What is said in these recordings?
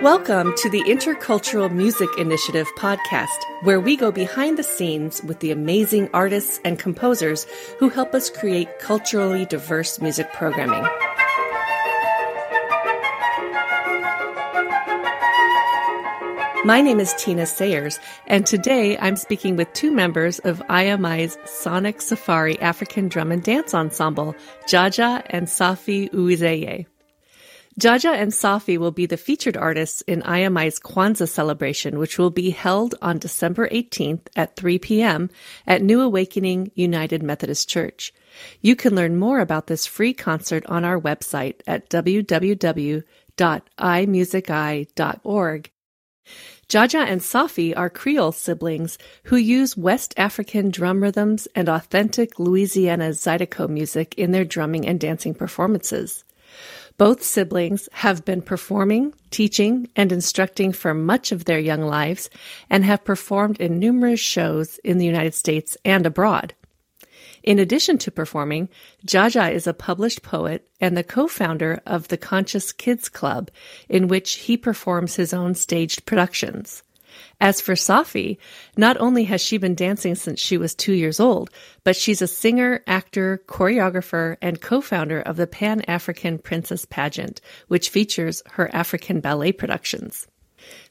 Welcome to the Intercultural Music Initiative podcast, where we go behind the scenes with the amazing artists and composers who help us create culturally diverse music programming. My name is Tina Sayers, and today I'm speaking with two members of IMI's Sonic Safari African Drum and Dance Ensemble, Jahja and Sahfi Uwizeye. Jahja and Sahfi will be the featured artists in IMI's Kwanzaa celebration, which will be held on December 18th at 3 p.m. at New Awakening United Methodist Church. You can learn more about this free concert on our website at www.imusici.org. Jahja and Sahfi are Creole siblings who use West African drum rhythms and authentic Louisiana Zydeco music in their drumming and dancing performances. Both siblings have been performing, teaching, and instructing for much of their young lives and have performed in numerous shows in the United States and abroad. In addition to performing, Jahja is a published poet and the co-founder of the Conscious Kids Club, in which he performs his own staged productions. As for Sahfi, not only has she been dancing since she was two years old, but she's a singer, actor, choreographer, and co-founder of the Pan African Princess Pageant, which features her African ballet productions.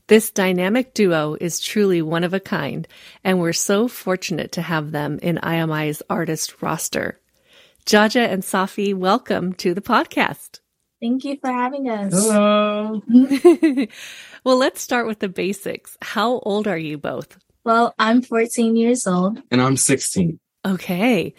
This dynamic duo is truly one of a kind, and we're so fortunate to have them in IMI's artist roster. Jahja and Sahfi, welcome to the podcast. Thank you for having us. Hello. well, let's start with the basics. How old are you both? Well, I'm 14 years old. And I'm 16. Okay.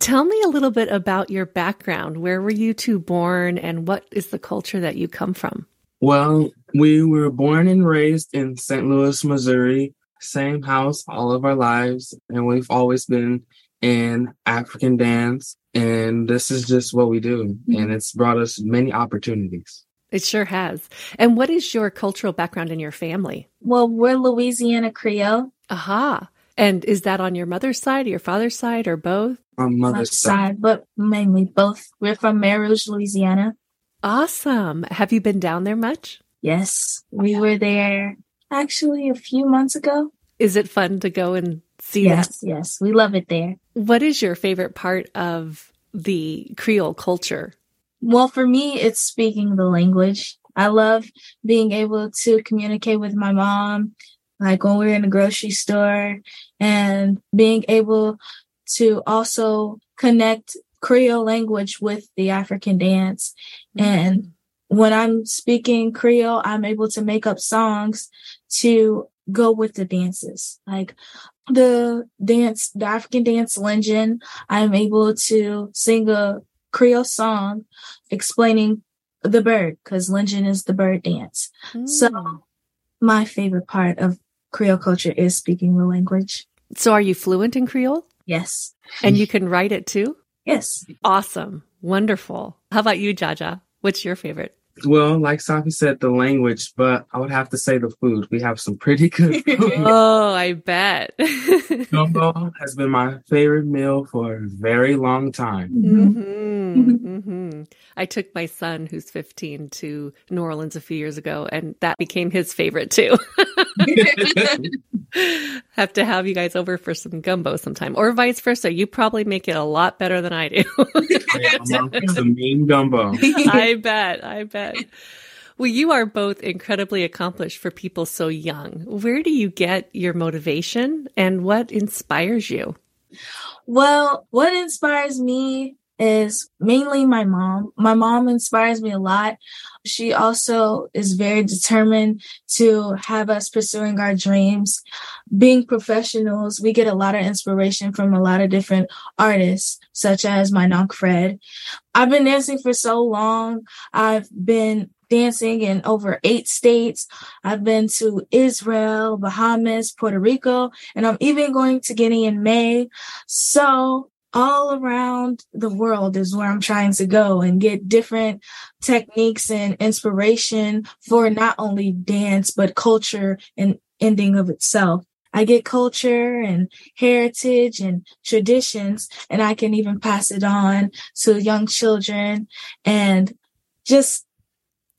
Tell me a little bit about your background. Where were you two born and what is the culture that you come from? Well, we were born and raised in St. Louis, Missouri, same house all of our lives. And we've always been in African dance. And this is just what we do. Mm-hmm. And it's brought us many opportunities. It sure has. And what is your cultural background in your family? Well, we're Louisiana Creole. Aha. And is that on your mother's side, or your father's side, or both? On mother's side. side, but mainly both. We're from Mer Rouge, Louisiana. Awesome. Have you been down there much? Yes. We were there actually a few months ago. Is it fun to go and see yes, that? Yes, we love it there. What is your favorite part of the Creole culture? Well, for me, it's speaking the language. I love being able to communicate with my mom, like when we're in the grocery store, and being able to also connect Creole language with the African dance. Mm-hmm. And when I'm speaking Creole, I'm able to make up songs to go with the dances. Like the dance, the African dance Linjin, I'm able to sing a Creole song explaining the bird because Linjin is the bird dance. Mm. So my favorite part of Creole culture is speaking the language. So are you fluent in Creole? Yes. And you can write it too? Yes. Awesome. Wonderful. How about you, Jahja? What's your favorite? Well, like Sahfi said, the language, but I would have to say the food. We have some pretty good food. oh, I bet. Gumbo has been my favorite meal for a very long time. Mm-hmm. Mm-hmm. I took my son, who's 15, to New Orleans a few years ago, and that became his favorite too. have to have you guys over for some gumbo sometime, or vice versa. You probably make it a lot better than I do. Yeah, the mean gumbo. I bet. I bet. Well, you are both incredibly accomplished for people so young. Where do you get your motivation and what inspires you? Well, what inspires me is mainly my mom. My mom inspires me a lot. She also is very determined to have us pursuing our dreams. Being professionals, we get a lot of inspiration from a lot of different artists, such as my Nonk Fred. I've been dancing for so long. I've been dancing in over eight states. I've been to Israel, Bahamas, Puerto Rico, and I'm even going to Guinea in May. So all around the world is where I'm trying to go and get different techniques and inspiration for not only dance, but culture and ending of itself. I get culture and heritage and traditions, and I can even pass it on to young children and just,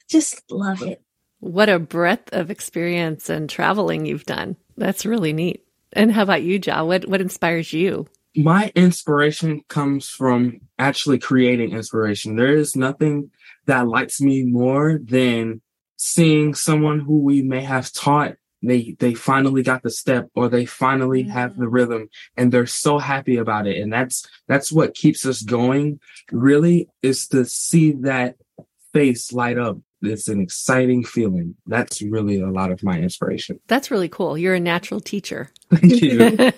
just love it. What a breadth of experience and traveling you've done. That's really neat. And how about you, Ja? What, what inspires you? My inspiration comes from actually creating inspiration. There is nothing that lights me more than seeing someone who we may have taught they they finally got the step or they finally have mm-hmm. the rhythm and they're so happy about it. And that's that's what keeps us going really is to see that face light up it's an exciting feeling that's really a lot of my inspiration that's really cool you're a natural teacher thank you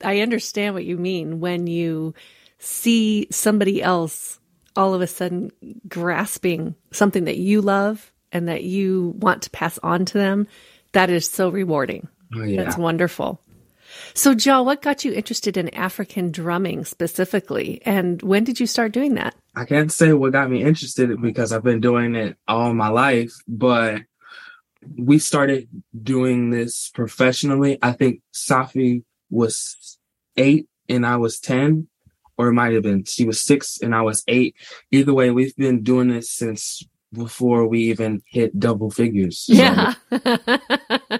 i understand what you mean when you see somebody else all of a sudden grasping something that you love and that you want to pass on to them that is so rewarding. Oh, yeah. That's wonderful. So, Joe, what got you interested in African drumming specifically? And when did you start doing that? I can't say what got me interested because I've been doing it all my life, but we started doing this professionally. I think Sahfi was eight and I was 10, or it might have been she was six and I was eight. Either way, we've been doing this since before we even hit double figures. So. Yeah.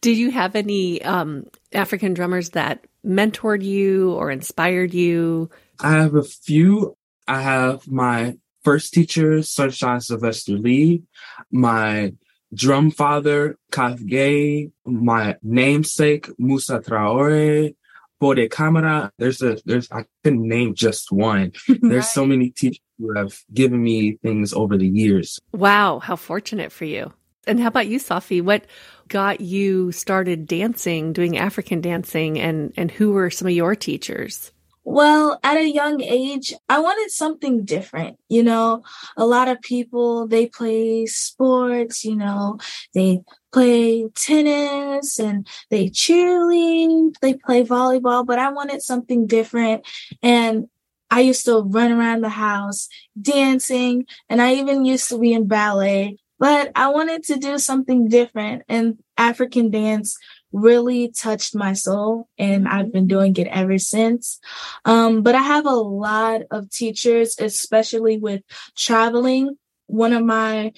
Do you have any um, African drummers that mentored you or inspired you? I have a few. I have my first teacher, Sunshine Sylvester Lee, my drum father, Kath Gay, my namesake, Musa Traore, Bode Camara. There's a, there's, I couldn't name just one. There's right. so many teachers who have given me things over the years. Wow, how fortunate for you. And how about you, Sahfi? What got you started dancing, doing African dancing, and, and who were some of your teachers? Well, at a young age, I wanted something different. You know, a lot of people, they play sports, you know, they play tennis and they cheerlead, they play volleyball, but I wanted something different. And I used to run around the house dancing, and I even used to be in ballet, but I wanted to do something different. And African dance really touched my soul, and I've been doing it ever since. Um, but I have a lot of teachers, especially with traveling. One of my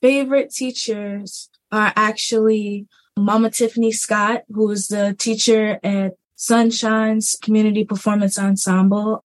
favorite teachers are actually Mama Tiffany Scott, who is the teacher at Sunshine's Community Performance Ensemble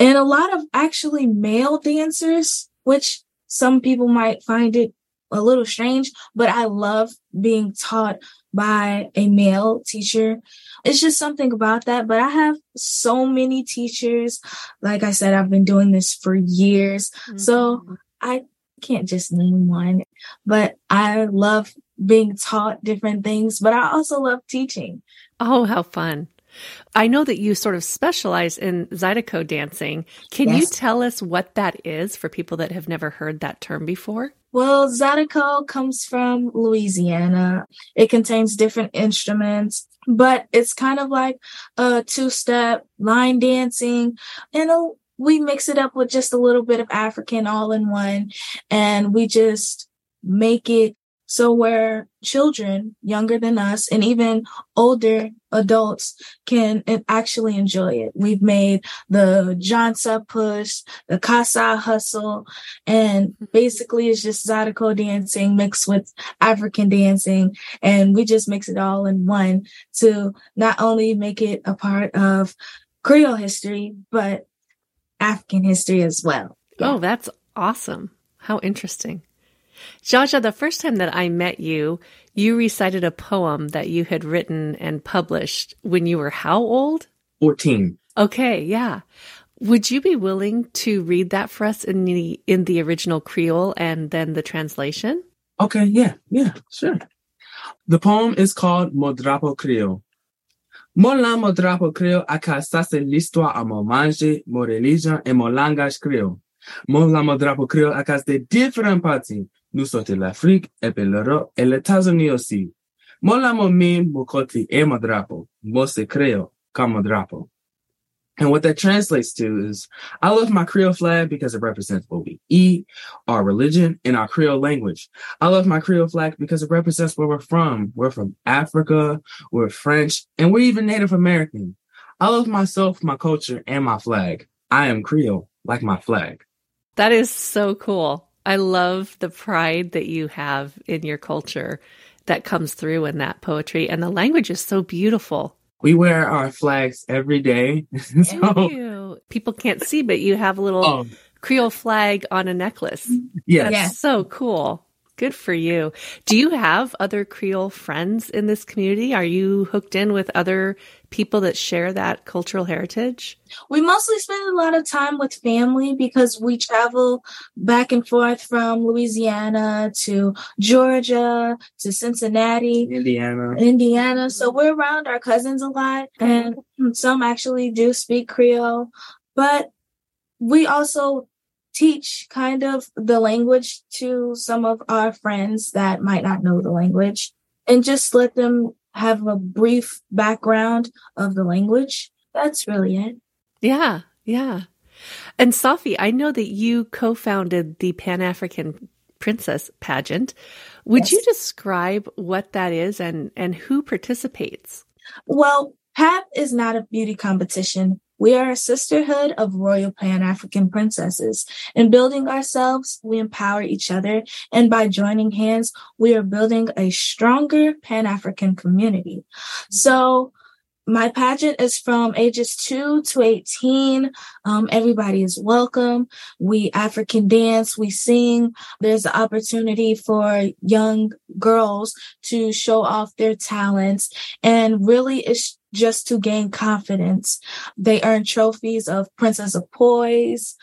and a lot of actually male dancers, which some people might find it a little strange, but I love being taught by a male teacher. It's just something about that. But I have so many teachers. Like I said, I've been doing this for years. Mm-hmm. So I can't just name one, but I love being taught different things, but I also love teaching. Oh, how fun. I know that you sort of specialize in Zydeco dancing. Can yes. you tell us what that is for people that have never heard that term before? Well, Zydeco comes from Louisiana. It contains different instruments, but it's kind of like a two step line dancing and a, we mix it up with just a little bit of African all in one and we just make it so where children younger than us and even older adults can actually enjoy it. We've made the Jansa push, the Casa hustle, and mm-hmm. basically it's just Zydeco dancing mixed with African dancing. And we just mix it all in one to not only make it a part of Creole history, but African history as well. Yeah. Oh, that's awesome. How interesting. Jahja, the first time that I met you, you recited a poem that you had written and published when you were how old? 14. Okay, yeah. Would you be willing to read that for us in the in the original Creole and then the translation? Okay, yeah, yeah, sure. The poem is called Modrapo Creole. Mon la modrapo Creole aka ça c'est l'histoire à mon manger, mon religion et mon langage créole. Mon la modrapo Creole aka des différentes parties nous sortons l'Afrique et puis l'Europe et les États-Unis aussi. Mon la mon côté et mon drapeau. Mon se creo comme drapeau. And what that translates to is I love my Creole flag because it represents what we eat, our religion, and our Creole language. I love my Creole flag because it represents where we're from. We're from Africa, we're French, and we're even Native American. I love myself, my culture, and my flag. I am Creole, like my flag. That is so cool. I love the pride that you have in your culture that comes through in that poetry. And the language is so beautiful we wear our flags every day. so, People can't see, but you have a little oh. Creole flag on a necklace. Yes. That's so cool. Good for you. Do you have other Creole friends in this community? Are you hooked in with other people that share that cultural heritage? We mostly spend a lot of time with family because we travel back and forth from Louisiana to Georgia to Cincinnati, Indiana. Indiana. So we're around our cousins a lot and some actually do speak Creole, but we also teach kind of the language to some of our friends that might not know the language and just let them have a brief background of the language. That's really it. Yeah, yeah. And Sahfi, I know that you co founded the Pan African Princess pageant. Would yes. you describe what that is and, and who participates? Well, PAP is not a beauty competition. We are a sisterhood of royal Pan African princesses. In building ourselves, we empower each other. And by joining hands, we are building a stronger Pan African community. So, my pageant is from ages 2 to 18. Um, everybody is welcome. We African dance, we sing. There's an opportunity for young girls to show off their talents. And really, it's just to gain confidence. They earn trophies of Princess of Poise.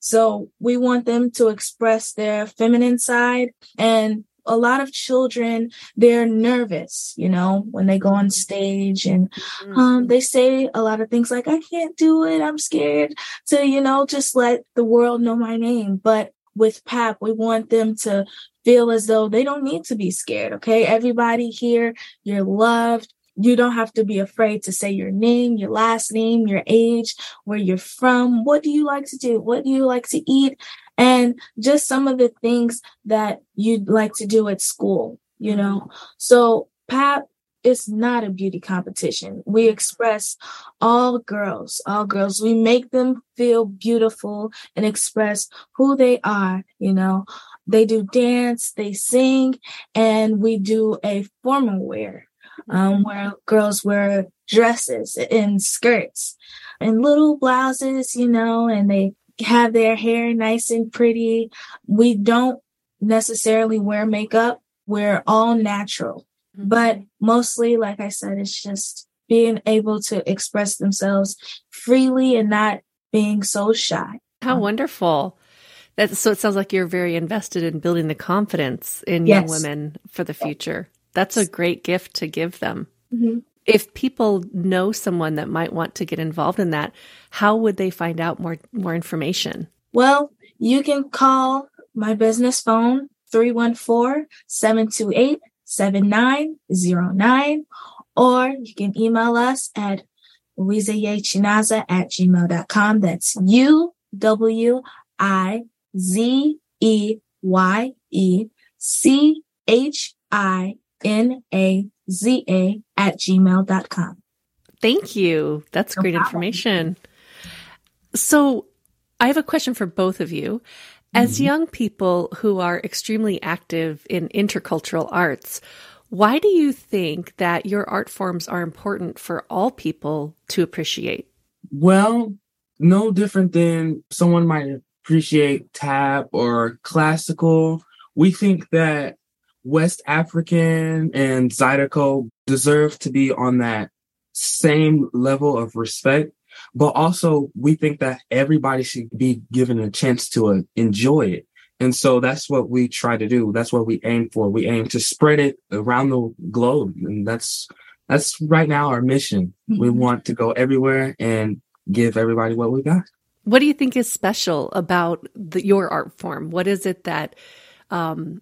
So we want them to express their feminine side and a lot of children they're nervous you know when they go on stage and mm-hmm. um, they say a lot of things like i can't do it i'm scared to you know just let the world know my name but with pap we want them to feel as though they don't need to be scared okay everybody here you're loved you don't have to be afraid to say your name, your last name, your age, where you're from. What do you like to do? What do you like to eat? And just some of the things that you'd like to do at school, you know? Mm-hmm. So PAP is not a beauty competition. We mm-hmm. express all girls, all girls. We make them feel beautiful and express who they are, you know. They do dance, they sing, and we do a formal wear um, where girls wear dresses and skirts and little blouses, you know, and they have their hair nice and pretty. We don't necessarily wear makeup. We're all natural, mm-hmm. but mostly, like I said, it's just being able to express themselves freely and not being so shy. How wonderful. That, so it sounds like you're very invested in building the confidence in yes. young women for the future. That's a great gift to give them. Mm-hmm. If people know someone that might want to get involved in that, how would they find out more more information? Well, you can call my business phone 314-728-7909 or you can email us at uwizeyechinaza at gmail.com. That's U W I Z E Y E C H I N-A-Z-A at gmail.com. Thank you. That's no great problem. information. So I have a question for both of you. As mm-hmm. young people who are extremely active in intercultural arts, why do you think that your art forms are important for all people to appreciate? Well, no different than someone might appreciate tap or classical. We think that West African and Zydeco deserve to be on that same level of respect. But also, we think that everybody should be given a chance to uh, enjoy it. And so that's what we try to do. That's what we aim for. We aim to spread it around the globe. And that's, that's right now our mission. Mm-hmm. We want to go everywhere and give everybody what we got. What do you think is special about the, your art form? What is it that um,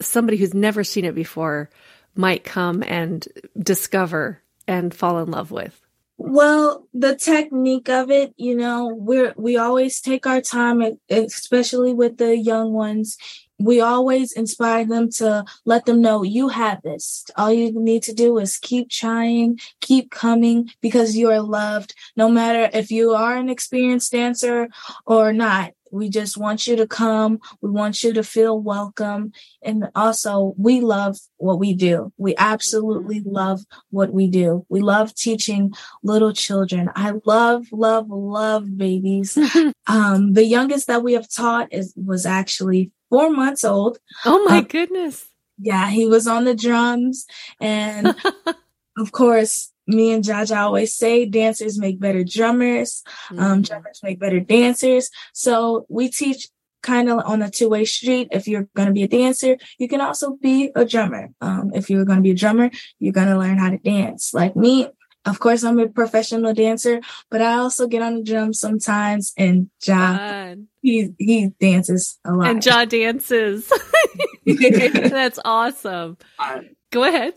somebody who's never seen it before might come and discover and fall in love with? Well, the technique of it, you know, we're we always take our time, especially with the young ones. We always inspire them to let them know you have this. All you need to do is keep trying, keep coming because you are loved. No matter if you are an experienced dancer or not, we just want you to come. We want you to feel welcome. And also, we love what we do. We absolutely love what we do. We love teaching little children. I love, love, love babies. um, the youngest that we have taught is was actually four months old. oh my Uh, goodness. Yeah, he was on the drums. And of course, me and Jahja always say dancers make better drummers. Um, Mhm. drummers make better dancers. So we teach kind of on a two way street. If you're going to be a dancer, you can also be a drummer. Um, if you're going to be a drummer, you're going to learn how to dance. Like me, of course, I'm a professional dancer, but I also get on the drums sometimes. And Ja, he he dances a lot. And jaw dances. That's awesome. I, Go ahead.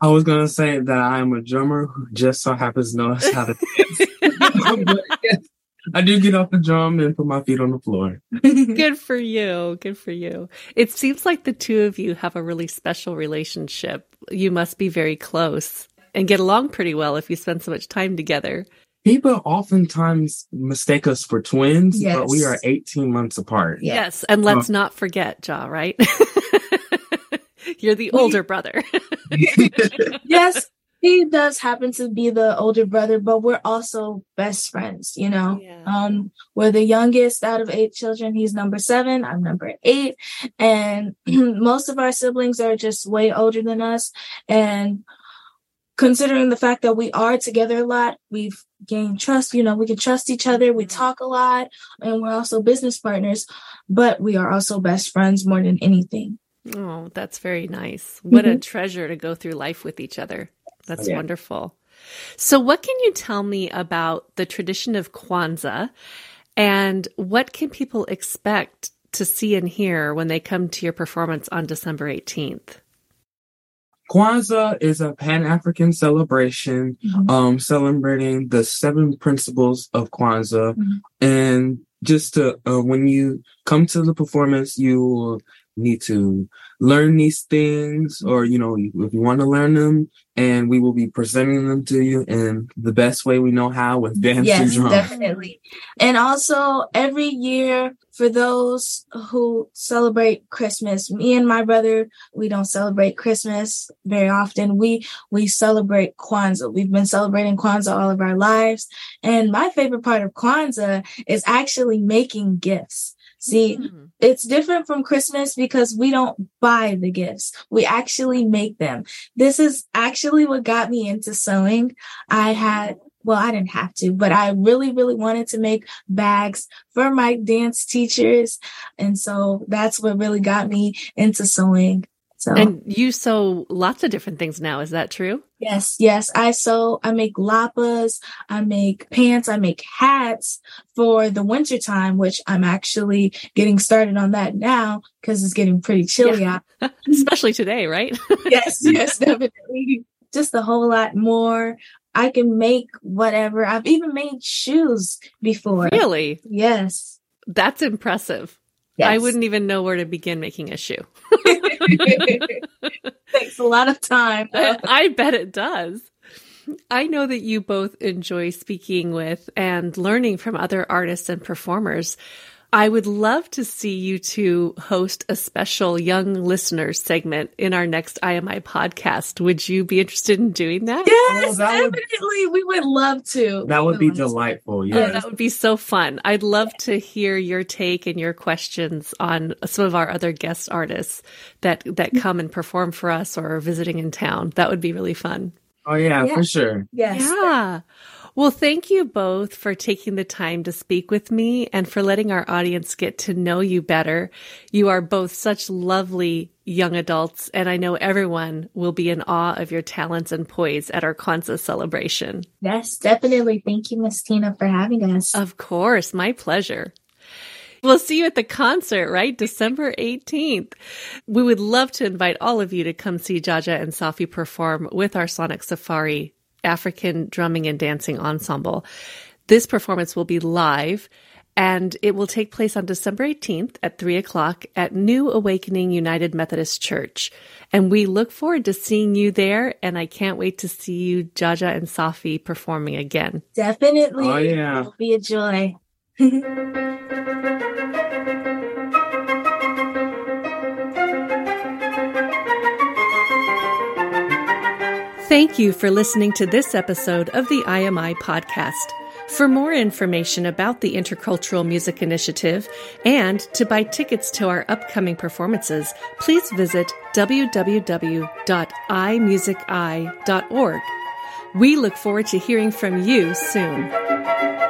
I was gonna say that I'm a drummer who just so happens to know how to dance. But yes, I do get off the drum and put my feet on the floor. Good for you. Good for you. It seems like the two of you have a really special relationship. You must be very close and get along pretty well if you spend so much time together. People oftentimes mistake us for twins, but we are 18 months apart. Yes. And let's uh, not forget, Ja, right? You're the older brother. yes, he does happen to be the older brother, but we're also best friends, you know. Yeah. Um, we're the youngest out of eight children. He's number seven. I'm number eight. And most of our siblings are just way older than us. And considering the fact that we are together a lot, we've gained trust. You know, we can trust each other. We talk a lot and we're also business partners, but we are also best friends more than anything. Oh, that's very nice. What Mm-hmm. a treasure to go through life with each other. That's Yeah. wonderful. So, what can you tell me about the tradition of Kwanzaa and what can people expect to see and hear when they come to your performance on December 18th? Kwanzaa is a Pan African celebration, Mhm. um, celebrating the seven principles of Kwanzaa. Mhm. And just to, uh, when you come to the performance, you will need to learn these things, or, you know, if you want to learn them, and we will be presenting them to you in the best way we know how with dance and Yes, drum. definitely. And also every year for those who celebrate Christmas, me and my brother, we don't celebrate Christmas very often. We we celebrate Kwanzaa. We've been celebrating Kwanzaa all of our lives. And my favorite part of Kwanzaa is actually making gifts. See, Mm. it's different from Christmas because we don't buy the gifts. We actually make them. This is actually what got me into sewing. I had, well, I didn't have to, but I really, really wanted to make bags for my dance teachers. And so that's what really got me into sewing. So And you sew lots of different things now. Is that true? yes, yes, I sew, I make lapas, I make pants, I make hats for the winter time, which I'm actually getting started on that now because it's getting pretty chilly out. Especially today, right? yes, yes, definitely. Just a whole lot more. I can make whatever. I've even made shoes before. really? Yes. That's impressive. yes. I wouldn't even know where to begin making a shoe. Takes a lot of time. I, I bet it does. I know that you both enjoy speaking with and learning from other artists and performers. I would love to see you two host a special young listeners segment in our next IMI podcast. Would you be interested in doing that? Yes, Oh, that would- definitely. We would love to. That would be We love delightful. Oh, Yeah. that would be so fun. I'd love to hear your take and your questions on some of our other guest artists that that come and perform for us or are visiting in town. That would be really fun. Oh yeah, Yeah. for sure. Yes. Yeah. Well, thank you both for taking the time to speak with me and for letting our audience get to know you better. You are both such lovely young adults, and I know everyone will be in awe of your talents and poise at our Kwanzaa celebration. Yes, definitely. Thank you, Miss Tina, for having us. Of course, my pleasure. We'll see you at the concert, right? December 18th. We would love to invite all of you to come see Jahja and Sahfi perform with our Sonic Safari African Drumming and Dancing Ensemble. This performance will be live and it will take place on December 18th at 3 o'clock at New Awakening United Methodist Church. And we look forward to seeing you there, and I can't wait to see you, Jahja and Sahfi, performing again. Definitely. Oh, yeah. It'll be a joy. Thank you for listening to this episode of the IMI podcast. For more information about the Intercultural Music Initiative and to buy tickets to our upcoming performances, please visit www.imusici.org. We look forward to hearing from you soon.